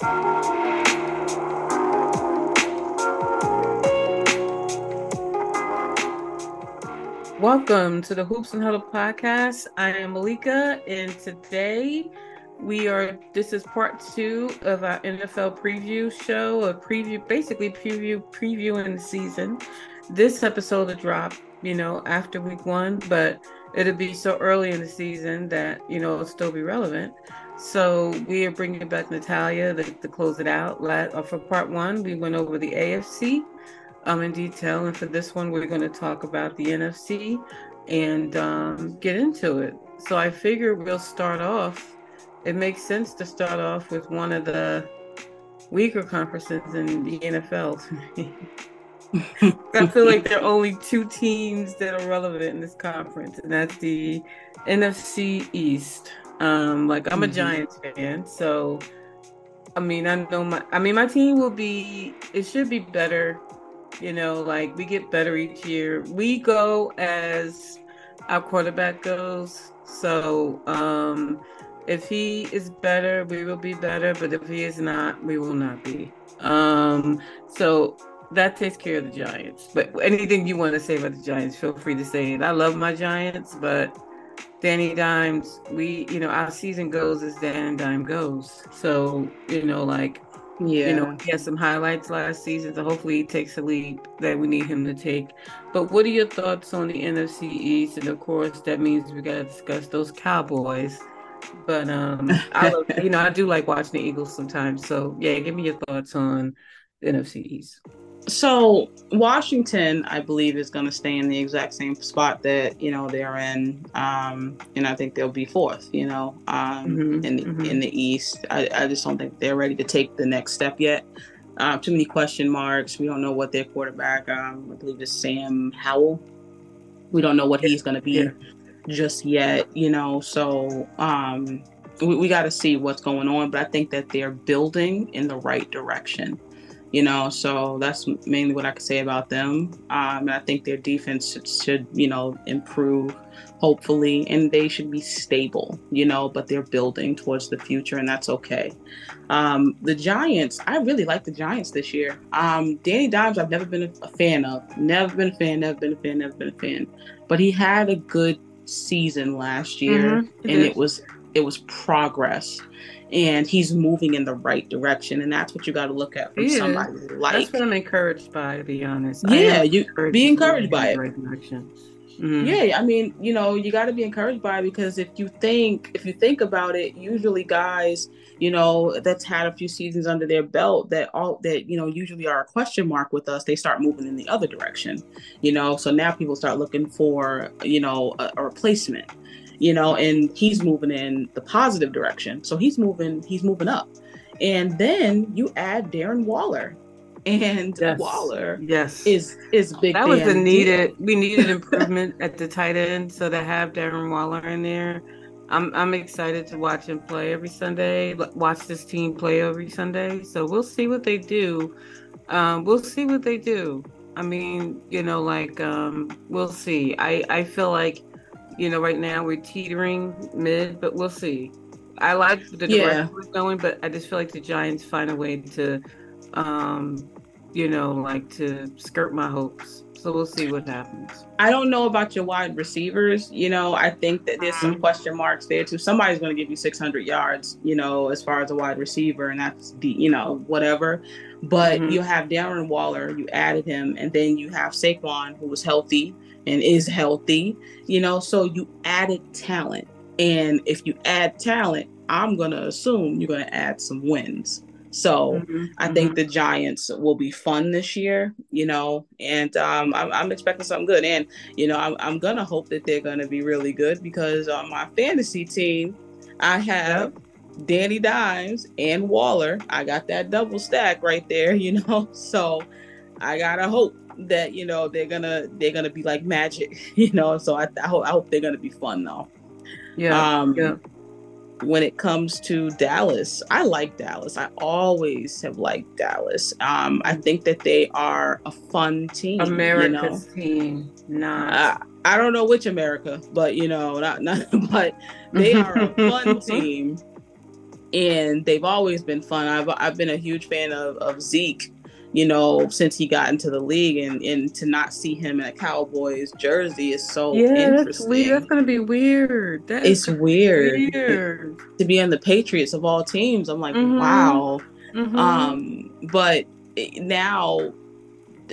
Welcome to the Hoops and Huddle podcast. I am Malika, and today we are. This is part two of our NFL preview show. A preview, basically preview previewing the season. This episode will drop, you know, after week one, but it'll be so early in the season that you know it'll still be relevant. So we are bringing back Natalia to, to close it out. Uh, for part one, we went over the AFC um, in detail, and for this one, we're going to talk about the NFC and um, get into it. So I figure we'll start off. It makes sense to start off with one of the weaker conferences in the NFL. I feel like there are only two teams that are relevant in this conference, and that's the NFC East. Um, like I'm a mm-hmm. Giants fan, so I mean I know my I mean my team will be it should be better. You know, like we get better each year. We go as our quarterback goes. So um if he is better, we will be better, but if he is not, we will not be. Um so that takes care of the Giants. But anything you want to say about the Giants, feel free to say it. I love my Giants, but Danny Dimes, we, you know, our season goes as Danny Dime goes. So, you know, like, yeah. you know, he had some highlights last season. So hopefully he takes a leap that we need him to take. But what are your thoughts on the NFC East? And of course, that means we got to discuss those Cowboys. But um, I love, you know, I do like watching the Eagles sometimes. So yeah, give me your thoughts on the NFC East. So Washington, I believe, is going to stay in the exact same spot that you know they're in, um, and I think they'll be fourth. You know, um, mm-hmm, in the, mm-hmm. in the East, I, I, just don't think they're ready to take the next step yet. Uh, too many question marks. We don't know what their quarterback, um, I believe, is Sam Howell. We don't know what he's going to be yeah. just yet. You know, so um, we, we got to see what's going on. But I think that they're building in the right direction you know so that's mainly what i could say about them. Um, and i think their defense should, should, you know improve hopefully and they should be stable you know but they're building towards the future and that's okay. Um, the giants i really like the giants this year. Um, danny dimes i've never been a, fan of. Never been a fan never been a fan never been a fan. But he had a good season last year mm-hmm. and it was it was progress and he's moving in the right direction and that's what you got to look at from yeah. somebody like that's what i'm encouraged by to be honest. Yeah you be encouraged by it. right direction. Mm-hmm. yeah i mean you know you got to be encouraged by it because if you think if you think about it usually guys you know that's had a few seasons under their belt that all that you know usually are a question mark with us they start moving in the other direction you know? So now people start looking for you know a, a replacement you know, and he's moving in the positive direction. So he's moving, he's moving up. And then you add Darren Waller. And yes. Waller yes is is big. That was a needed we needed improvement at the tight end. So to have Darren Waller in there, I'm I'm excited to watch him play every Sunday. Watch this team play every Sunday. So we'll see what they do. Um, we'll see what they do. I mean, you know, like um, we'll see. I I feel like you know, right now we're teetering mid, but we'll see. I like the direction yeah. we're going, but I just feel like the Giants find a way to, um, you know, like to skirt my hopes. So we'll see what happens. I don't know about your wide receivers. You know, I think that there's some question marks there too. Somebody's going to give you 600 yards, you know, as far as a wide receiver, and that's the, you know, whatever. But mm-hmm. you have Darren Waller, you added him, and then you have Saquon, who was healthy and is healthy, you know, so you added talent. And if you add talent, I'm going to assume you're going to add some wins. So mm-hmm, I mm-hmm. think the Giants will be fun this year, you know, and um, I'm, I'm, expecting something good. And, you know, I'm, I'm going to hope that they're going to be really good because on my fantasy team, I have Danny Dimes and Waller. I got that double stack right there, you know, so I got to hope that you know they're gonna they're gonna be like magic, you know. So I, I hope I hope they're gonna be fun though. Yeah. Um, yeah. When it comes to Dallas, I like Dallas. I always have liked Dallas. Um, I think that they are a fun team. America's you know? team, not. Uh, I don't know which America, but you know, not not. But they are a fun team and they've always been fun. I've I've been a huge fan of, of Zeke, you know, since he got into the league, and and to not see him in a Cowboys jersey is so yeah, interesting. That's, weird. that's gonna be weird. That it's weird. weird. to be in the Patriots of all teams. I'm like, mm-hmm. wow. Mm-hmm. Um, but now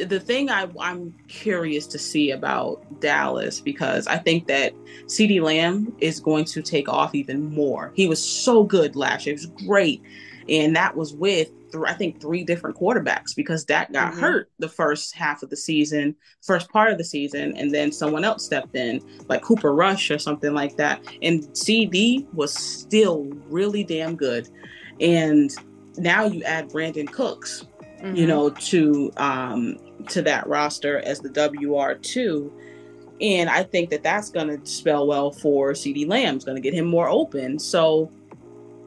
the thing I, I'm curious to see about Dallas because I think that CeeDee Lamb is going to take off even more. He was so good last year. It was great. And that was with, th- I think, three different quarterbacks because Dak got mm-hmm. hurt the first half of the season, first part of the season, and then someone else stepped in, like Cooper Rush or something like that. And CeeDee was still really damn good. And now you add Brandin Cooks, mm-hmm. you know, to um, to that roster as the WR2. And I think that that's going to spell well for CeeDee Lamb. It's going to get him more open. So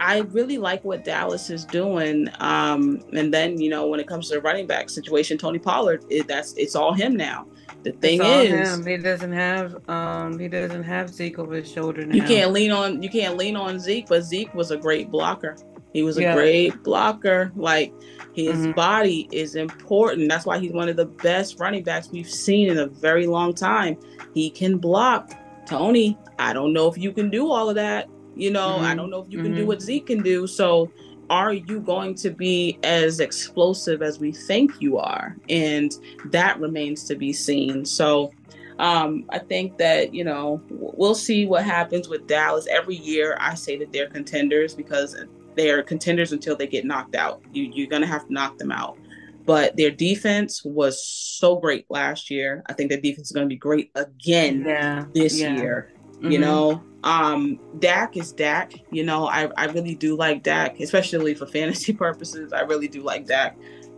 I really like what Dallas is doing. Um, and then, you know, when it comes to the running back situation, Tony Pollard, it, that's it's all him now. The thing is, him. he doesn't have um, he doesn't have Zeke over his shoulder now. You can't lean on you can't lean on Zeke, but Zeke was a great blocker. He was a yeah. great blocker. Like his mm-hmm. body is important. That's why he's one of the best running backs we've seen in a very long time. He can block. Tony, I don't know if you can do all of that. You know, mm-hmm. I don't know if you can mm-hmm. do what Zeke can do. So, are you going to be as explosive as we think you are? And that remains to be seen. So, um, I think that, you know, we'll see what happens with Dallas. Every year I say that they're contenders because they're contenders until they get knocked out. You, you're going to have to knock them out. But their defense was so great last year. I think their defense is going to be great again yeah. this yeah. year. Mm-hmm. You know, um, Dak is Dak. You know, I, I really do like Dak, especially for fantasy purposes. I really do like Dak.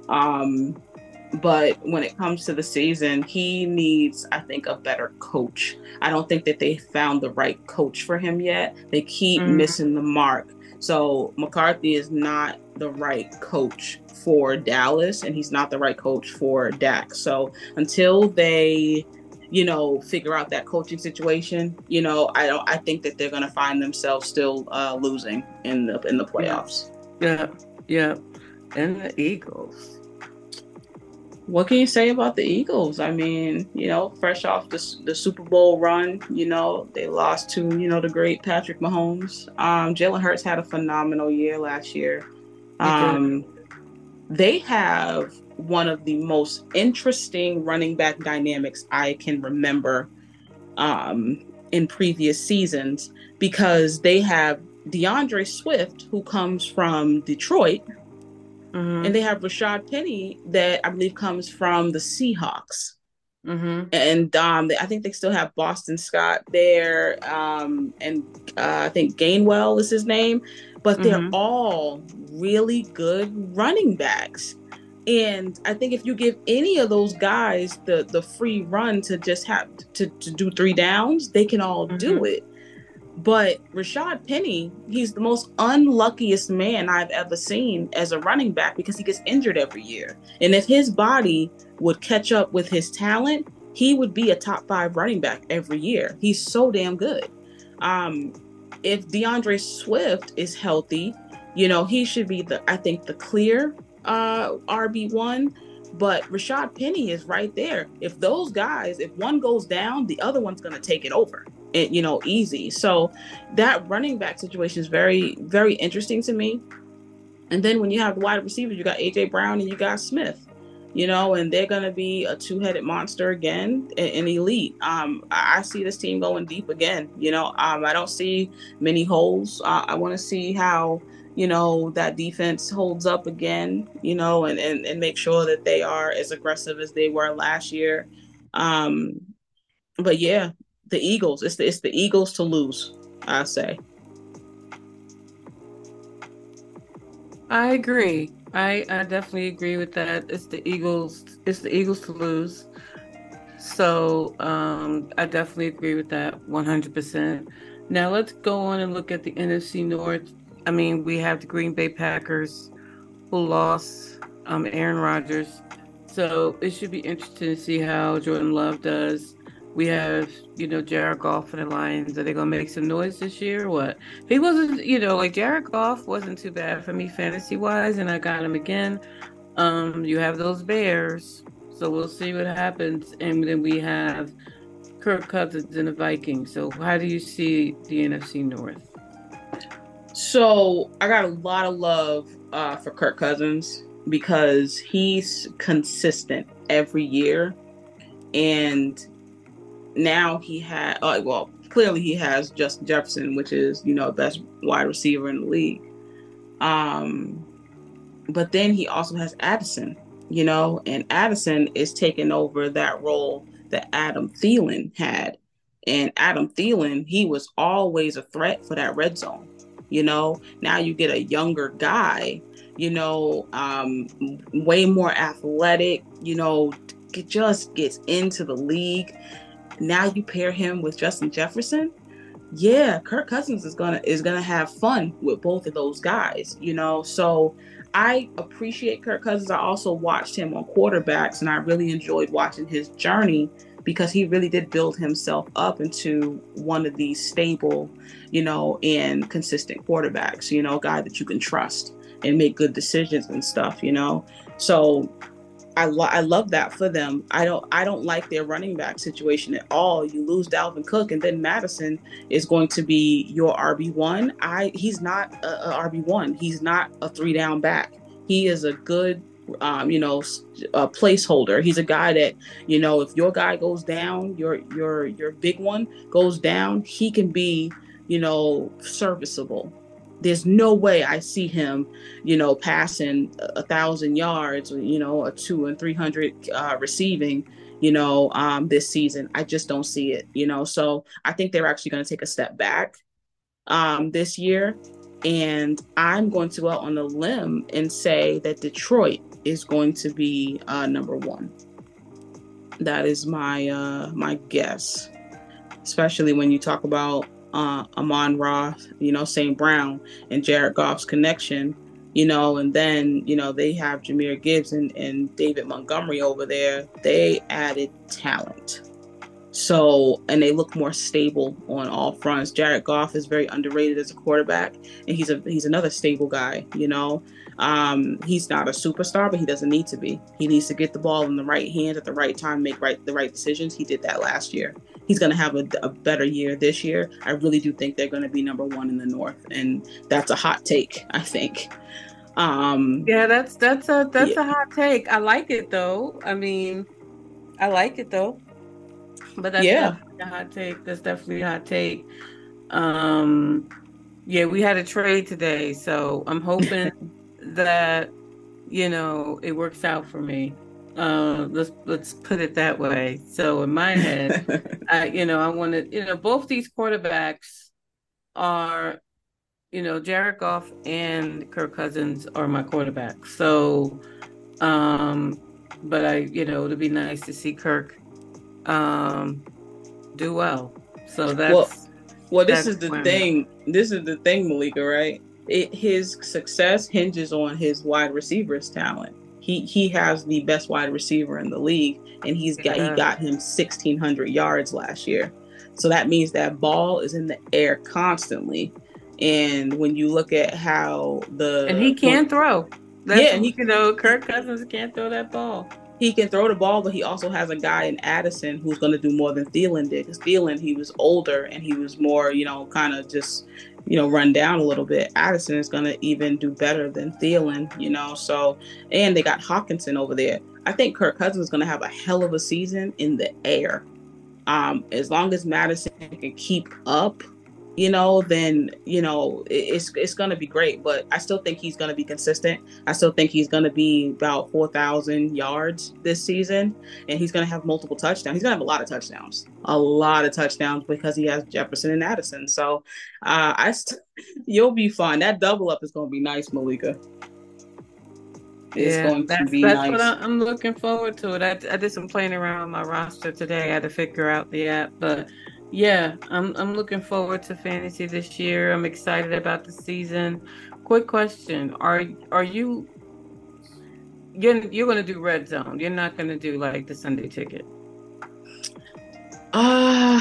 Um, but when it comes to the season, he needs, I think, a better coach. I don't think that they found the right coach for him yet. They keep mm-hmm. missing the mark. So McCarthy is not the right coach for Dallas, and he's not the right coach for Dak. So until they, you know, figure out that coaching situation, you know, I don't. I think that they're going to find themselves still uh, losing in the in the playoffs. Yeah, yeah, and the Eagles what can you say about the Eagles? I mean, you know, fresh off the, the Super Bowl run, you know, they lost to, you know, the great Patrick Mahomes. Um, Jalen Hurts had a phenomenal year last year. Um, they have one of the most interesting running back dynamics I can remember um, in previous seasons because they have D'Andre Swift, who comes from Detroit, Mm-hmm. And they have Rashaad Penny that I believe comes from the Seahawks. Mm-hmm. And um, they, I think they still have Boston Scott there, um, and uh, I think Gainwell is his name. But they're mm-hmm. all really good running backs. And I think if you give any of those guys the the free run to just have to, to do three downs, they can all do mm-hmm. it. But Rashaad Penny, he's the most unluckiest man I've ever seen as a running back because he gets injured every year. And if his body would catch up with his talent, he would be a top five running back every year. He's so damn good. Um, if D'Andre Swift is healthy, you know, he should be the, I think, the clear uh, RB1. But Rashaad Penny is right there. If those guys, if one goes down, the other one's going to take it over it, you know, easy. So that running back situation is very, very interesting to me. And then when you have wide receivers, you got AJ Brown and you got Smith, you know, and they're gonna be a two-headed monster again, an elite. Um, I see this team going deep again. You know, um, I don't see many holes. Uh, I want to see how you know that defense holds up again. You know, and, and and make sure that they are as aggressive as they were last year. Um, but yeah, the Eagles. It's the it's the Eagles to lose. I say. I agree. I I definitely agree with that. It's the Eagles. It's the Eagles to lose. So um, I definitely agree with that 100%. Now let's go on and look at the NFC North. I mean, we have the Green Bay Packers who lost um, Aaron Rodgers. So it should be interesting to see how Jordan Love does we have, you know, Jared Goff and the Lions. Are they gonna make some noise this year? what? He wasn't, you know, like Jared Goff wasn't too bad for me fantasy wise, and I got him again. Um, you have those Bears, so we'll see what happens. And then we have Kirk Cousins and the Vikings. So how do you see the NFC North? So I got a lot of love uh, for Kirk Cousins because he's consistent every year, and now he had uh, well clearly he has Justin Jefferson, which is you know best wide receiver in the league. Um, but then he also has Addison, you know, and Addison is taking over that role that Adam Thielen had. And Adam Thielen, he was always a threat for that red zone. You know, now you get a younger guy, you know, um, way more athletic, you know, just gets into the league. Now you pair him with Justin Jefferson. Yeah, Kirk Cousins is gonna is gonna have fun with both of those guys, you know. So I appreciate Kirk Cousins. I also watched him on quarterbacks, and I really enjoyed watching his journey because he really did build himself up into one of these stable, you know, and consistent quarterbacks, you know, a guy that you can trust and make good decisions and stuff, you know. So I lo- I love that for them. I don't I don't like their running back situation at all. You lose Dalvin Cook and then Mattison is going to be your RB one. I he's not a, a RB one. He's not a three down back. He is a good um, you know, a placeholder. He's a guy that, you know, if your guy goes down, your your your big one goes down, he can be, you know, serviceable. There's no way I see him, you know, passing a thousand yards, you know, a two and three hundred uh, receiving, you know, um, this season. I just don't see it, you know. So I think they're actually going to take a step back um, this year. And I'm going to go out on a limb and say that Detroit is going to be uh, number one. That is my uh, my guess, especially when you talk about uh, Amon-Ra, you know, St. Brown and Jared Goff's connection, you know, and then, you know, they have Jahmyr Gibbs and, and David Montgomery over there. They added talent. So, and they look more stable on all fronts. Jared Goff is very underrated as a quarterback, and he's a he's another stable guy. You know, um, he's not a superstar, but he doesn't need to be. He needs to get the ball in the right hand at the right time, make right the right decisions. He did that last year. He's going to have a, a better year this year. I really do think they're going to be number one in the North, and that's a hot take. I think. Um, yeah, that's that's a that's yeah. a hot take. I like it though. I mean, I like it though. But that's yeah. definitely a hot take. That's definitely a hot take. Um, yeah, we had a trade today, so I'm hoping that you know it works out for me. Uh, let's let's put it that way. So in my head, I you know I wanted you know both these quarterbacks are you know Jared Goff and Kirk Cousins are my quarterbacks. So, um, but I you know it'd be nice to see Kirk um, do well. So that's well. Well, this is the thing. This is the thing, Malika. Right? It, his success hinges on his wide receivers talent. He he has the best wide receiver in the league, and he's got he got him sixteen hundred yards last year. So that means that ball is in the air constantly. And when you look at how the and he can throw, That's yeah, he can know Kirk Cousins can't throw that ball he can throw the ball, but he also has a guy in Addison who's going to do more than Thielen did. Because Thielen, he was older and he was more, you know, kind of just, you know, run down a little bit. Addison is going to even do better than Thielen, you know. So, and they got Hockenson over there. I think Kirk Cousins is going to have a hell of a season in the air. Um, as long as Mattison can keep up you know, then you know it's it's gonna be great. But I still think he's gonna be consistent. I still think he's gonna be about four thousand yards this season, and he's gonna have multiple touchdowns. He's gonna have a lot of touchdowns, a lot of touchdowns because he has Jefferson and Addison. So uh, I st- you'll be fine. That double up is gonna be nice, Malika. It's yeah, going that's, to be that's nice. what I'm looking forward to. It. I, I did some playing around with my roster today. I had to figure out the app, but yeah, I'm I'm looking forward to fantasy this year. I'm excited about the season. Quick question: Are are you you're you're gonna do red zone? You're not gonna do like the Sunday ticket. Uh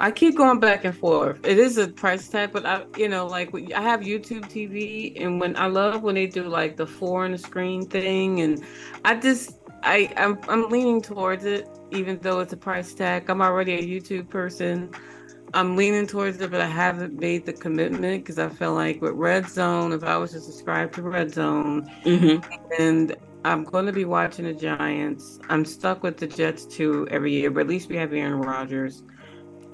I keep going back and forth. It is a price tag, but I, you know, like I have YouTube TV, and when I love when they do like the four on the screen thing, and I just, I, I'm, I'm leaning towards it, even though it's a price tag. I'm already a YouTube person. I'm leaning towards it, but I haven't made the commitment because I feel like with Red Zone, if I was to subscribe to Red Zone, mm-hmm. and I'm going to be watching the Giants. I'm stuck with the Jets too every year, but at least we have Aaron Rodgers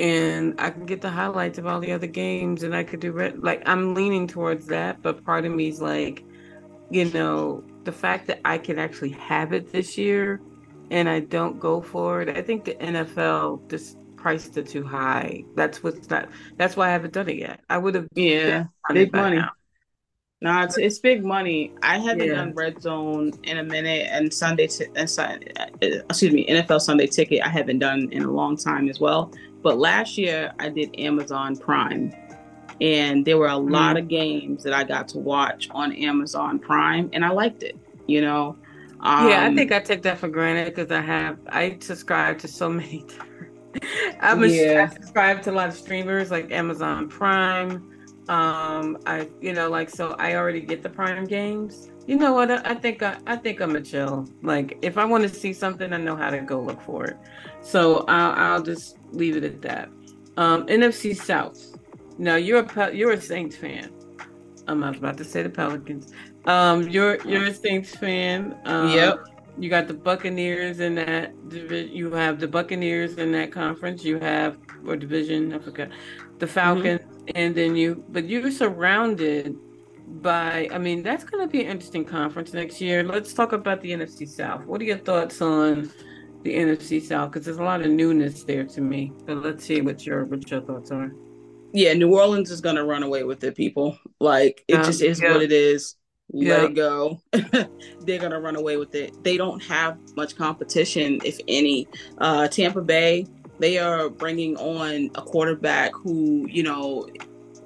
and I can get the highlights of all the other games, and I could do red. Like I'm leaning towards that, but part of me is like, you know, the fact that I can actually have it this year, and I don't go for it. I think the NFL just priced it too high. That's what's not. That's why I haven't done it yet. I would have. Yeah, big money. Now. No, it's, it's big money. I haven't yeah. done Red Zone in a minute, and Sunday, t- and Sunday, uh, excuse me, NFL Sunday Ticket. I haven't done in a long time as well. But last year I did Amazon Prime, and there were a mm-hmm. lot of games that I got to watch on Amazon Prime, and I liked it. You know. Um, yeah, I um, think I take that for granted because I have I subscribe to so many. I'm a, yeah. I subscribe to a lot of streamers like Amazon Prime. Um, I you know like so I already get the Prime games. You know what? I, I think I, I think I'm a chill. Like if I want to see something, I know how to go look for it. So I'll, I'll just leave it at that. Um, NFC South. Now you're a you're a Saints fan. I'm not about to say the Pelicans. Um, you're you're a Saints fan. Um, yep. You got the Buccaneers in that division. You have the Buccaneers in that conference. You have or division. I forgot the mm-hmm. Falcons, mm-hmm. and then you. But you're surrounded by. I mean, that's going to be an interesting conference next year. Let's talk about the NFC South. What are your thoughts on? the NFC South because there's a lot of newness there to me. But let's see what your what your thoughts are. Yeah, New Orleans is gonna run away with it, people. Like it um, just is yeah. what it is. Let yeah. it go. They're gonna run away with it. They don't have much competition, if any. Uh, Tampa Bay, they are bringing on a quarterback who, you know,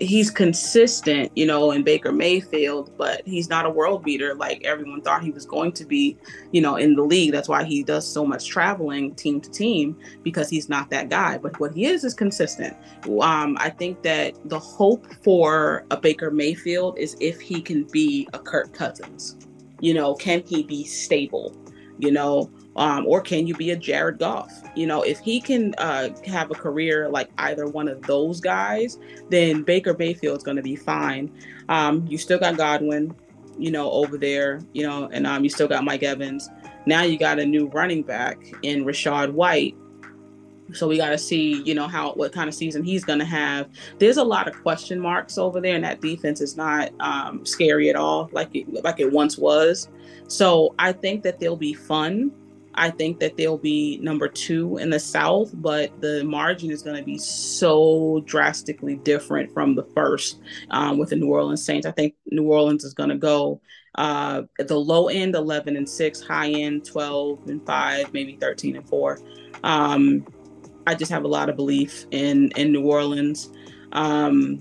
he's consistent, you know, in Baker Mayfield, but he's not a world beater like everyone thought he was going to be, you know, in the league. That's why he does so much traveling team to team because he's not that guy. But what he is is consistent. Um, I think that the hope for a Baker Mayfield is if he can be a Kirk Cousins. You know, can he be stable? You know, um, or can you be a Jared Goff? You know, if he can uh, have a career like either one of those guys, then Baker Mayfield's going to be fine. Um, you still got Godwin, you know, over there, you know, and um, you still got Mike Evans. Now you got a new running back in Rachaad White. So we got to see, you know, how what kind of season he's going to have. There's a lot of question marks over there, and that defense is not um, scary at all, like it like it once was. So I think that they'll be fun I think that they'll be number two in the South, but the margin is going to be so drastically different from the first um, with the New Orleans Saints. I think New Orleans is going to go uh, at the low end 11 and 6, high end 12 and 5, maybe 13 and 4. Um, I just have a lot of belief in in New Orleans. Um,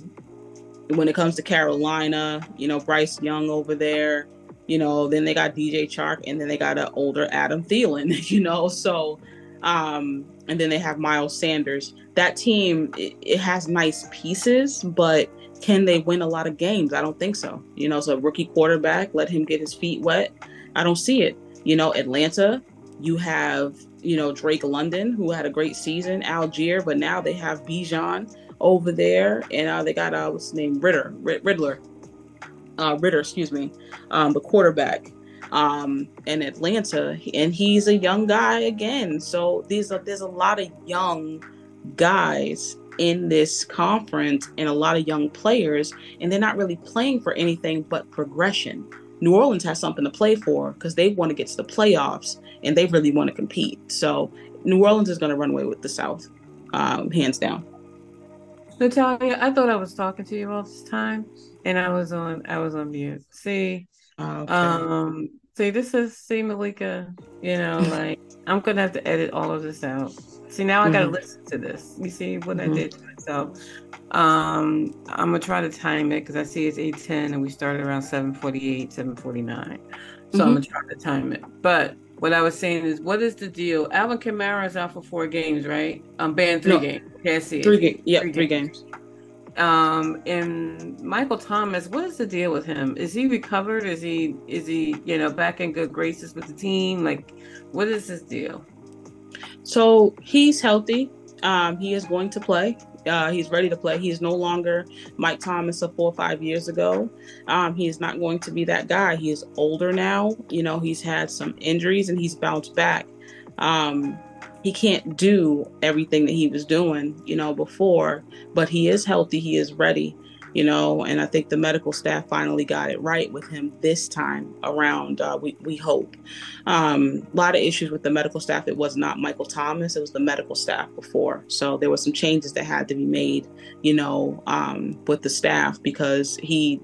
when it comes to Carolina, you know, Bryce Young over there, you know, then they got DJ Chark and then they got an older Adam Thielen, you know, so um and then they have Miles Sanders. That team it, it, has nice pieces, but can they win a lot of games? I don't think so. You know, so rookie quarterback, let him get his feet wet. I don't see it. You know, Atlanta, you have, you know, Drake London who had a great season, Allgeier, but now they have Bijan over there and uh, they got uh what's his name, Ritter, Riddler uh, Ridder, excuse me, um, the quarterback um, in Atlanta, and he's a young guy again. So these are there's a lot of young guys in this conference and a lot of young players, and they're not really playing for anything but progression. New Orleans has something to play for because they want to get to the playoffs and they really want to compete. So New Orleans is going to run away with the South, um, hands down. Natalia, I thought I was talking to you all this time and I was on I was on mute. See, okay. um, see, this is see Malika. You know, like I'm gonna have to edit all of this out. See, now I gotta mm-hmm. listen to this. You see what mm-hmm. I did to myself. Um, I'm gonna try to time it because I see it's eight ten and we started around seven forty eight, seven forty nine. So mm-hmm. I'm gonna try to time it. But what I was saying is, what is the deal? Alvin Kamara is out for four games, right? I'm banned three no, games. Can't see three games. Yeah, three, three games. games. Um, and Michael Thomas, what is the deal with him? Is he recovered? Is he is he you know back in good graces with the team? Like, what is his deal? So he's healthy. Um, he is going to play. Uh, he's ready to play. He's no longer Mike Thomas of four or five years ago. Um, he is not going to be that guy. He is older now. You know, he's had some injuries and he's bounced back. Um, he can't do everything that he was doing, you know, before, but he is healthy. He is ready you know, and I think the medical staff finally got it right with him this time around. Uh, we, we hope. Um, a lot of issues with the medical staff. It was not Michael Thomas, it was the medical staff before. So there were some changes that had to be made, you know, um, with the staff because he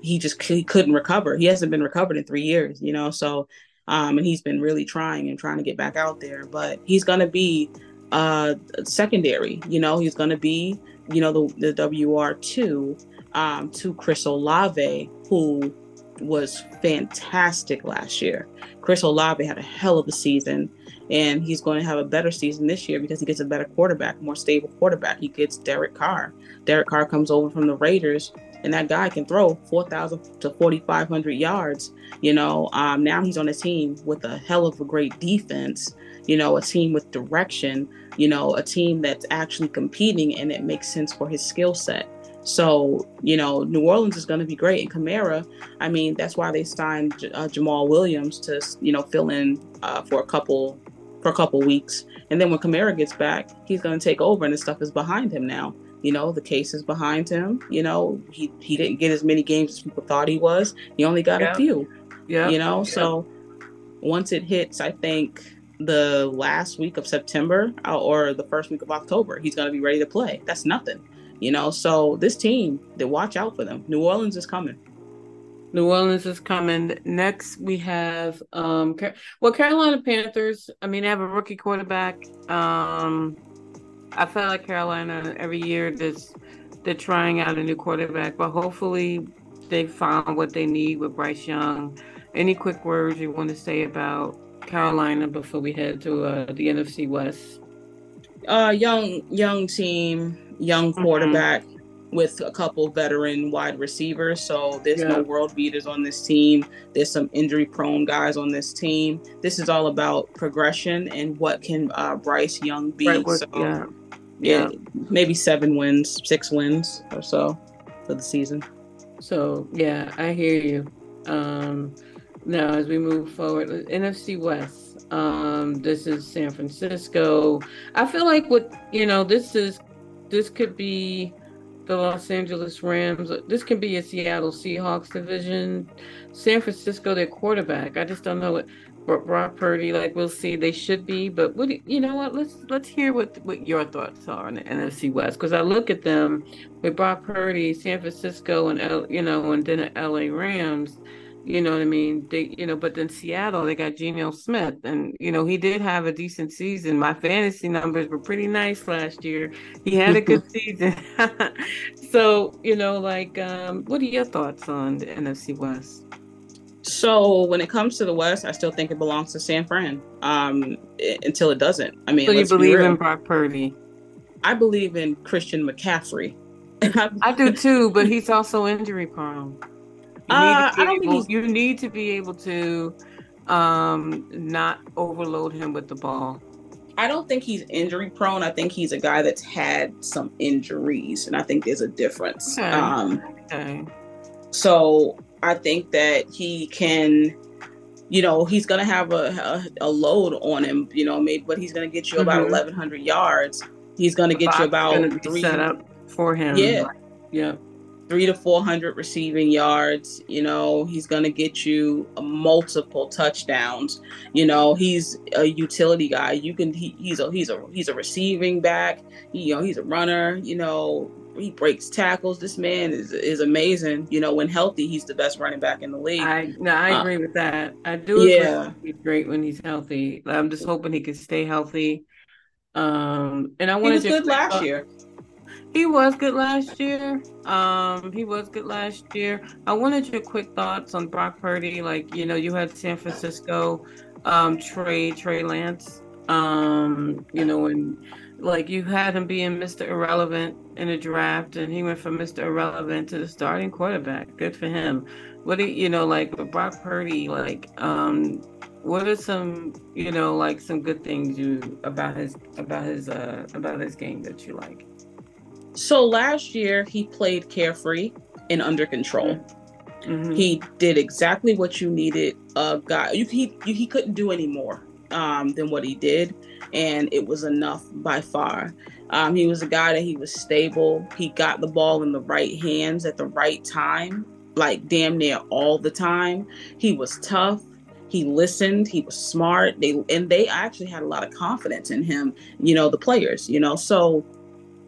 he just he couldn't recover. He hasn't been recovered in three years, you know, so um, and he's been really trying and trying to get back out there, but he's gonna be uh secondary, you know, he's gonna be, you know, the, the WR two um, to Chris Olave, who was fantastic last year. Chris Olave had a hell of a season, and he's going to have a better season this year because he gets a better quarterback, more stable quarterback. He gets Derek Carr. Derek Carr comes over from the Raiders, and that guy can throw 4,000 to 4,500 yards. You know, um, now he's on a team with a hell of a great defense. You know, a team with direction. You know, a team that's actually competing, and it makes sense for his skill set. So, you know, New Orleans is going to be great. And Kamara, I mean, that's why they signed uh, Jamaal Williams to, you know, fill in uh, for a couple for a couple weeks. And then when Kamara gets back, he's going to take over, and the stuff is behind him now. You know, the case is behind him. You know, he he didn't get as many games as people thought he was. He only got yeah. a few. Yeah. You know, yeah. so once it hits, I think the last week of September uh, or the first week of October, he's going to be ready to play. That's nothing. You know, so this team, they watch out for them. New Orleans is coming. New Orleans is coming. Next, we have um, well, Carolina Panthers. I mean, they have a rookie quarterback. Um, I feel like Carolina every year this they're trying out a new quarterback, but hopefully they found what they need with Bryce Young. Any quick words you want to say about Carolina before we head to uh, the NFC West? Uh, young young team, young mm-hmm. quarterback mm-hmm. with a couple veteran wide receivers. So there's yeah. no world beaters on this team. There's some injury prone guys on this team. This is all about progression and what can uh, Bryce Young be. Right, so, yeah. Yeah, maybe seven wins, six wins or so for the season. So yeah, I hear you. Um, now as we move forward, NFC West. Um, this is San Francisco. I feel like what you know, this is this could be the Los Angeles Rams. This can be a Seattle Seahawks division. San Francisco, their quarterback. I just don't know what Brock Purdy. Like we'll see. They should be, but what you know? What let's let's hear what what your thoughts are on the NFC West because I look at them with Brock Purdy, San Francisco, and L, you know, and then the L.A. Rams. You know what I mean? They, you know, but then Seattle, they got Geno Smith, and you know he did have a decent season. My fantasy numbers were pretty nice last year. He had a good season. so you know, like, um, what are your thoughts on the NFC West? So when it comes to the West, I still think it belongs to San Fran. Um, it, until it doesn't. I mean, so you believe in Brock Purdy? I believe in Christian McCaffrey. I do too, but he's also injury prone. You, uh, need, able, you need to be able to um, not overload him with the ball. I don't think he's injury prone. I think he's a guy that's had some injuries, and I think there's a difference. Okay. Um, okay. So I think that he can, you know, he's gonna have a, a, a load on him, you know, maybe, but he's gonna get you mm-hmm. about 1,100 yards. He's gonna get you about three. Set up for him. Yeah. Yeah three to 400 receiving yards. You know, he's going to get you multiple touchdowns. You know, he's a utility guy. You can, he, he's a, he's a, he's a receiving back. He, you know, he's a runner, you know, he breaks tackles. This man is is amazing. You know, when healthy, he's the best running back in the league. I no, I uh, agree uh, with that. I do. Yeah, he's great when he's healthy. I'm just hoping he can stay healthy. Um, and I wanted he was good last year. He was good last year. Um, he was good last year. I wanted your quick thoughts on Brock Purdy. Like, you know, you had San Francisco. um, Trey Trey Lance. Um, you know, and like you had him being Mr. Irrelevant in the draft, and he went from Mr. Irrelevant to the starting quarterback. Good for him. What do you, you know, like Brock Purdy, like um, what are some you know like some good things you about his about his uh about his game that you like? So last year he played carefree and under control. Mm-hmm. He did exactly what you needed a guy. You, he you, he couldn't do any more um, than what he did, and it was enough by far. Um, he was a guy that he was stable. He got the ball in the right hands at the right time, like damn near all the time. He was tough. He listened. He was smart. They and they actually had a lot of confidence in him. You know the players. You know so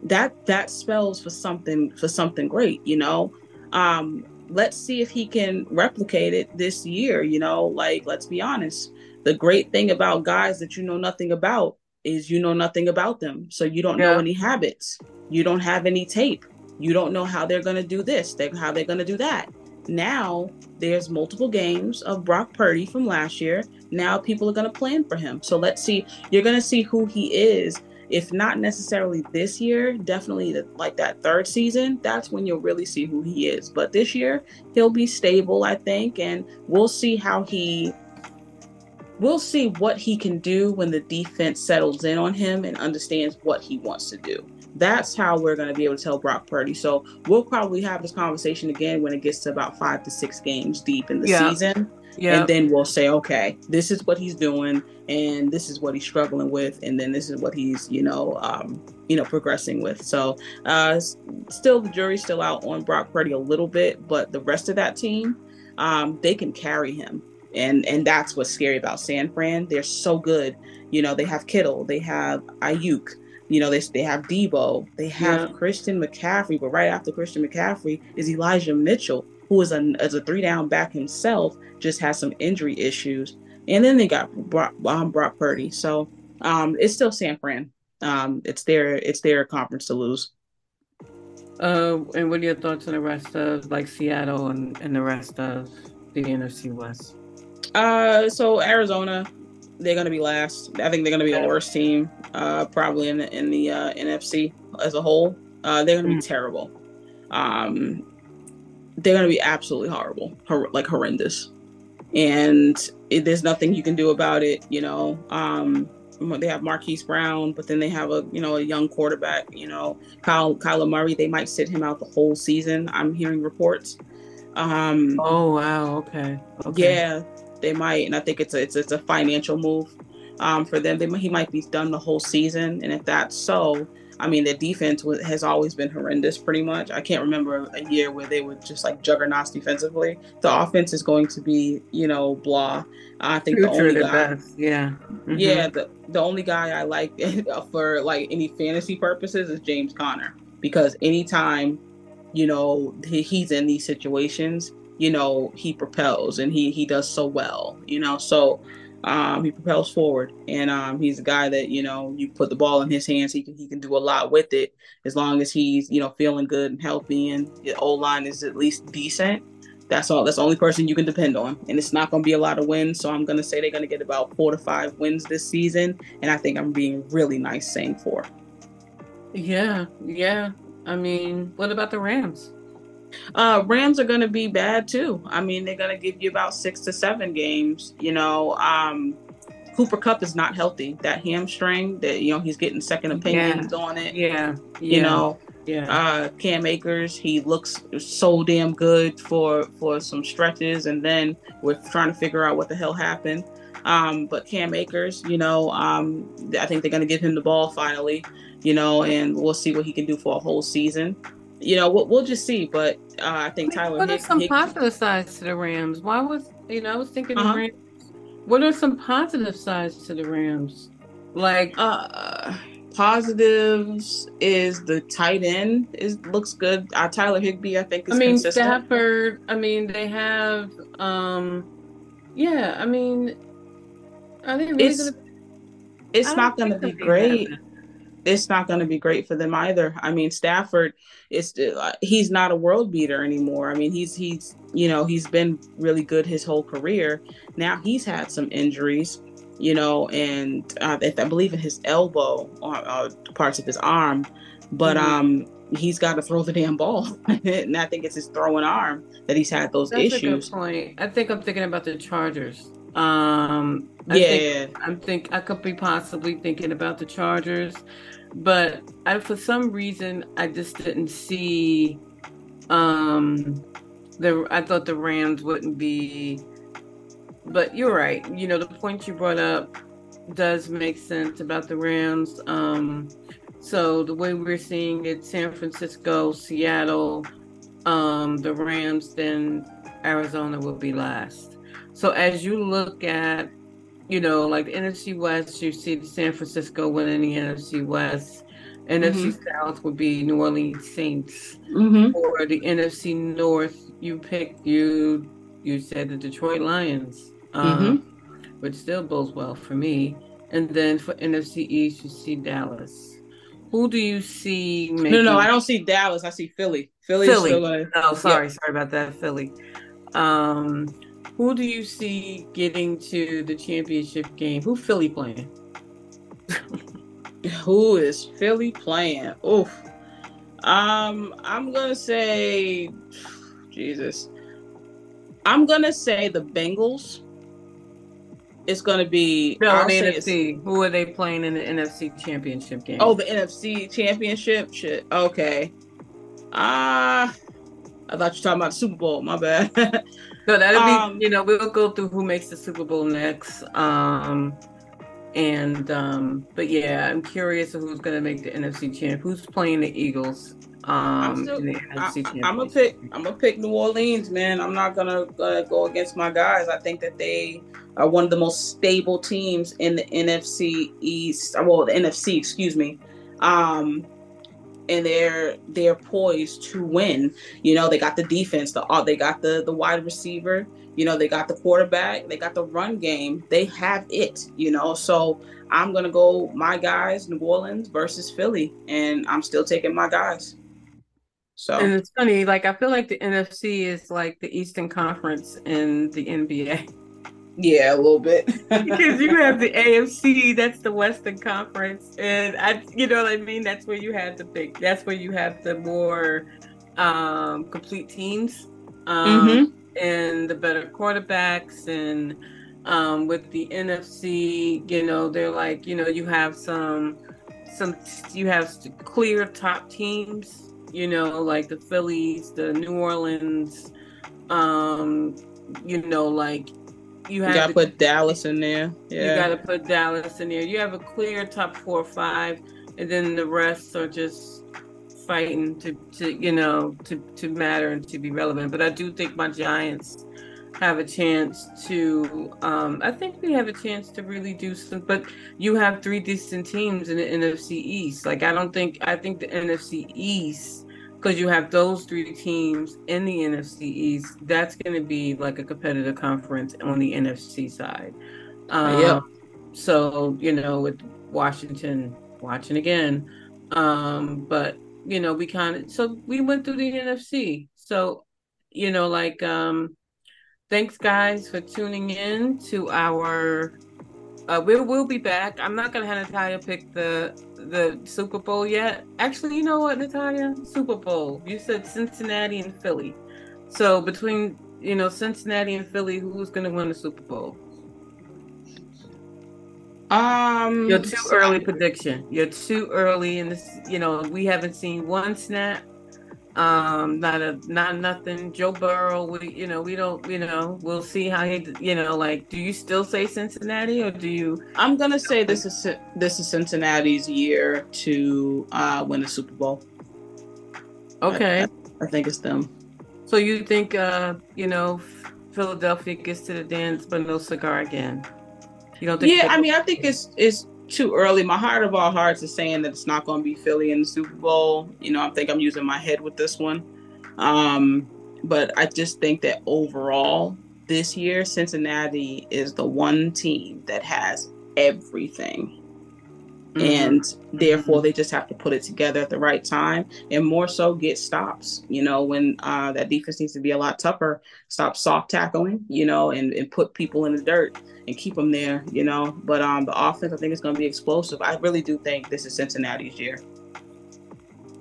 that that spells for something for something great. You know. Um, let's see if he can replicate it this year. You know, like let's be honest. The great thing about guys that you know nothing about is you know nothing about them. So you don't yeah. know any habits. You don't have any tape. You don't know how they're going to do this, they how they're going to do that. Now there's multiple games of Brock Purdy from last year. Now people are going to plan for him. So let's see. You're going to see who he is if not necessarily this year, definitely the, like that third season, that's when you'll really see who he is. But this year, he'll be stable, I think, and we'll see how he we'll see what he can do when the defense settles in on him and understands what he wants to do. That's how we're going to be able to tell Brock Purdy. So we'll probably have this conversation again when it gets to about five to six games deep in the yeah. season. And then we'll say, okay, this is what he's doing, and this is what he's struggling with, and then this is what he's, you know, um, you know, progressing with. So, uh, still, the jury's still out on Brock Purdy a little bit, but the rest of that team, um, they can carry him, and and that's what's scary about San Fran. They're so good. You know, they have Kittle, they have Aiyuk. You know, they, they have Deebo, they have yeah. Christian McCaffrey, but right after Christian McCaffrey is Elijah Mitchell, who is a, as a three down back himself, just has some injury issues. And then they got Brock, um, Brock Purdy. So um, it's still San Fran. Um, it's their it's their conference to lose. Uh, and what are your thoughts on the rest of like Seattle and, and the rest of the NFC West? Uh, so Arizona, they're gonna be last. I think they're gonna be the worst team, uh, probably in the in the uh, NFC as a whole. Uh, they're gonna mm. be terrible. Um, they're going to be absolutely horrible, hor- like horrendous. And it, there's nothing you can do about it. You know, um, they have Marquise Brown, but then they have a you know a young quarterback. You know, Kyle Kyler Murray. They might sit him out the whole season. I'm hearing reports. Um, oh wow, okay. okay. Yeah, they might, and I think it's a it's, it's a financial move um, for them. They he might be done the whole season, and if that's so, I mean, the defense has always been horrendous, pretty much. I can't remember a year where they were just like juggernauts defensively. The offense is going to be, you know, blah. I think Future the only guy, best. yeah, mm-hmm. yeah, the the only guy I like for like any fantasy purposes is James Conner because anytime, you know, he, he's in these situations, you know, he propels and he he does so well, you know, so um, he propels forward, and um, he's a guy that you know you put the ball in his hands. He can he can do a lot with it as long as he's you know feeling good and healthy, and the O line is at least decent. That's all. That's the only person you can depend on, and it's not going to be a lot of wins. So I'm going to say they're going to get about four to five wins this season, and I think I'm being really nice saying four. Yeah, yeah. I mean, what about the Rams? Uh, Rams are going to be bad too. I mean, they're going to give you about six to seven games. You know, um, Cooper Kupp is not healthy. That hamstring, that you know, he's getting second opinions yeah. on it. Yeah, you yeah. know. Yeah. Uh, Cam Akers, he looks so damn good for for some stretches, and then we're trying to figure out what the hell happened. Um, but Cam Akers, you know, um, I think they're going to give him the ball finally, you know, and we'll see what he can do for a whole season you know, we'll, we'll just see. But uh, I think Tyler. What are some Hick- positive sides to the Rams? Why was you know I was thinking uh-huh. the Rams. What are some positive sides to the Rams? Like uh positives is the tight end is looks good. Uh, Tyler Higbee, I think. I mean consistent. Stafford. I mean they have. um Yeah, I mean, are they really it's, gonna? It's not going to be great. It's not going to be great for them either. I mean, Stafford is uh, he's not a world beater anymore. I mean, he's he's you know he's been really good his whole career. Now he's had some injuries, you know, and uh, I believe in his elbow or, or parts of his arm, but mm-hmm. um he's got to throw the damn ball, and I think it's his throwing arm that he's had those That's issues. A good point. I think I'm thinking about the Chargers. Um, I yeah, think, I'm think I could be possibly thinking about the Chargers, but I, for some reason, I just didn't see. Um, the I thought the Rams wouldn't be, but you're right. You know, the point you brought up does make sense about the Rams. Um, so the way we're seeing it, San Francisco, Seattle, um, the Rams, then Arizona will be last. So as you look at, you know, like the NFC West, you see the San Francisco winning the NFC West. NFC mm-hmm. South would be New Orleans Saints. Mm-hmm. For the NFC North, you picked you you said the Detroit Lions, um, mm-hmm. which still bodes well for me. And then for NFC East, you see Dallas. Who do you see? Making... No, no, I don't see Dallas. I see Philly. Philly. Philly. Gonna... Oh, sorry, yeah. sorry about that, Philly. Um, who do you see getting to the championship game? Who Philly playing? who is Philly playing? Oof. Um, I'm gonna say, Jesus. I'm gonna say the Bengals it's going to be no, the NFC. Who are they playing in the NFC Championship game? Oh, the NFC Championship. Shit. Okay. Ah, uh, I thought you were talking about the Super Bowl. My bad. no, that'll um, be. You know, we'll go through who makes the Super Bowl next. Um, and um, but yeah, I'm curious who's going to make the NFC champ. Who's playing the Eagles? Um, I'm, I, am gonna pick. I'm gonna pick New Orleans, man. I'm not gonna uh, go against my guys. I think that they are one of the most stable teams in the NFC East. Well, the NFC, excuse me. Um, and they're they're poised to win. You know, they got the defense, the uh, they got the the wide receiver. You know, they got the quarterback, they got the run game. They have it. You know, so I'm gonna go my guys, New Orleans versus Philly, and I'm still taking my guys. So and it's funny, like I feel like the NFC is like the Eastern Conference in the NBA. Yeah, a little bit. because you have the AFC, that's the Western Conference, and I, you know what I mean. That's where you have the big. That's where you have the more um, complete teams, um, mm-hmm. and the better quarterbacks, and um, with the NFC, you know, they're like, you know, you have some, some, you have clear top teams you know, like the Phillies, the New Orleans, um, you know, like you have you gotta put Dallas in there. Yeah. You gotta put Dallas in there. You have a clear top four or five, and then the rest are just fighting to, to you know to to matter and to be relevant. But I do think my Giants have a chance to um I think we have a chance to really do some but you have three decent teams in the NFC East. Like I don't think I think the NFC East because you have those three teams in the NFC East. That's going to be like a competitive conference on the NFC side. Um, yeah. So you know, with Washington watching again, um, but you know, we kind of so we went through the NFC. So you know, like um, thanks guys for tuning in to our. Uh, we will be back. I'm not gonna have Natalia pick the the Super Bowl yet. Actually, you know what, Natalia? Super Bowl. You said Cincinnati and Philly. So between you know Cincinnati and Philly, who's going to win the Super Bowl? Um, you're too early prediction. You're too early in this. You know, we haven't seen one snap um, not a not nothing. Joe Burrow, we you know we don't you know we'll see how he you know like. Do you still say Cincinnati or do you? I'm gonna say this is this is Cincinnati's year to uh, win the Super Bowl. Okay, I, I, I think it's them. So you think uh, you know Philadelphia gets to the dance but no cigar again? You don't think? Yeah, I mean I think it's it's too early. My heart of all hearts is saying that it's not going to be Philly in the Super Bowl. You know, I think I'm using my head with this one. Um, but I just think that overall, this year, Cincinnati is the one team that has everything. Mm-hmm. and therefore they just have to put it together at the right time. And more so get stops. You know when uh, that defense needs to be a lot tougher stop soft tackling you know and, and put people in the dirt and keep them there you know. But um the offense i think is going to be explosive. I really do think this is cincinnati's year.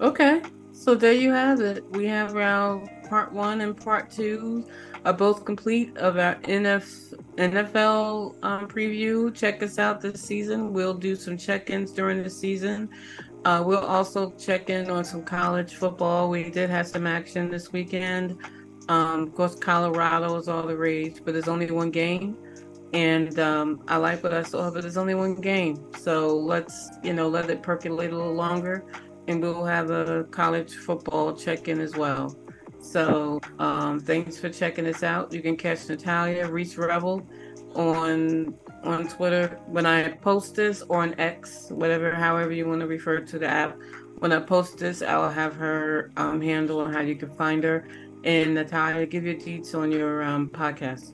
Okay. So there you have it. We have our part one and part two are both complete of our NF, NFL um, preview. Check us out this season. We'll do some check ins during the season. Uh, we'll also check in on some college football. We did have some action this weekend. Um, of course, Colorado is all the rage, but there's only one game. And um, I like what I saw, but there's only one game. So let's, you know, let it percolate a little longer. And we'll have a college football check in as well. So um, thanks for checking us out. You can catch Natalia Reese Rebel on on Twitter when I post this or on X, whatever, however you want to refer to the app. When I post this, I'll have her um, handle on how you can find her. And Natalia, give your deets on your um, podcast.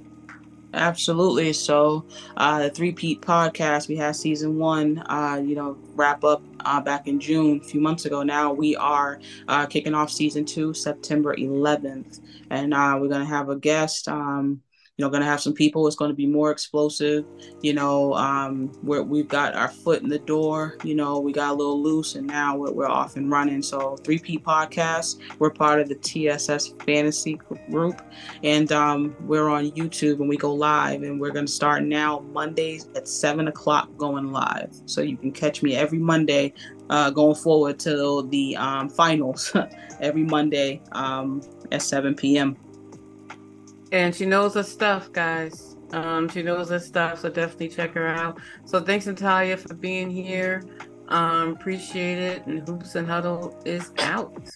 Absolutely. So, uh, the Three Peat podcast, we had season one, uh, you know, wrap up uh, back in June, a few months ago. Now we are uh, kicking off season two, September 11th, and uh, we're going to have a guest. Um, you know, going to have some people. It's going to be more explosive. You know, um, we've got our foot in the door. You know, we got a little loose, and now we're, we're off and running. So, 3P Podcast, we're part of the TSS Fantasy Group, and um, we're on YouTube and we go live. And we're going to start now Mondays at 7 o'clock going live. So, you can catch me every Monday uh, going forward till the um, finals every Monday um, at 7 p.m. And she knows her stuff, guys. Um, she knows her stuff, so definitely check her out. So thanks, Natalia, for being here. Um, appreciate it. And Hoops and Huddle is out.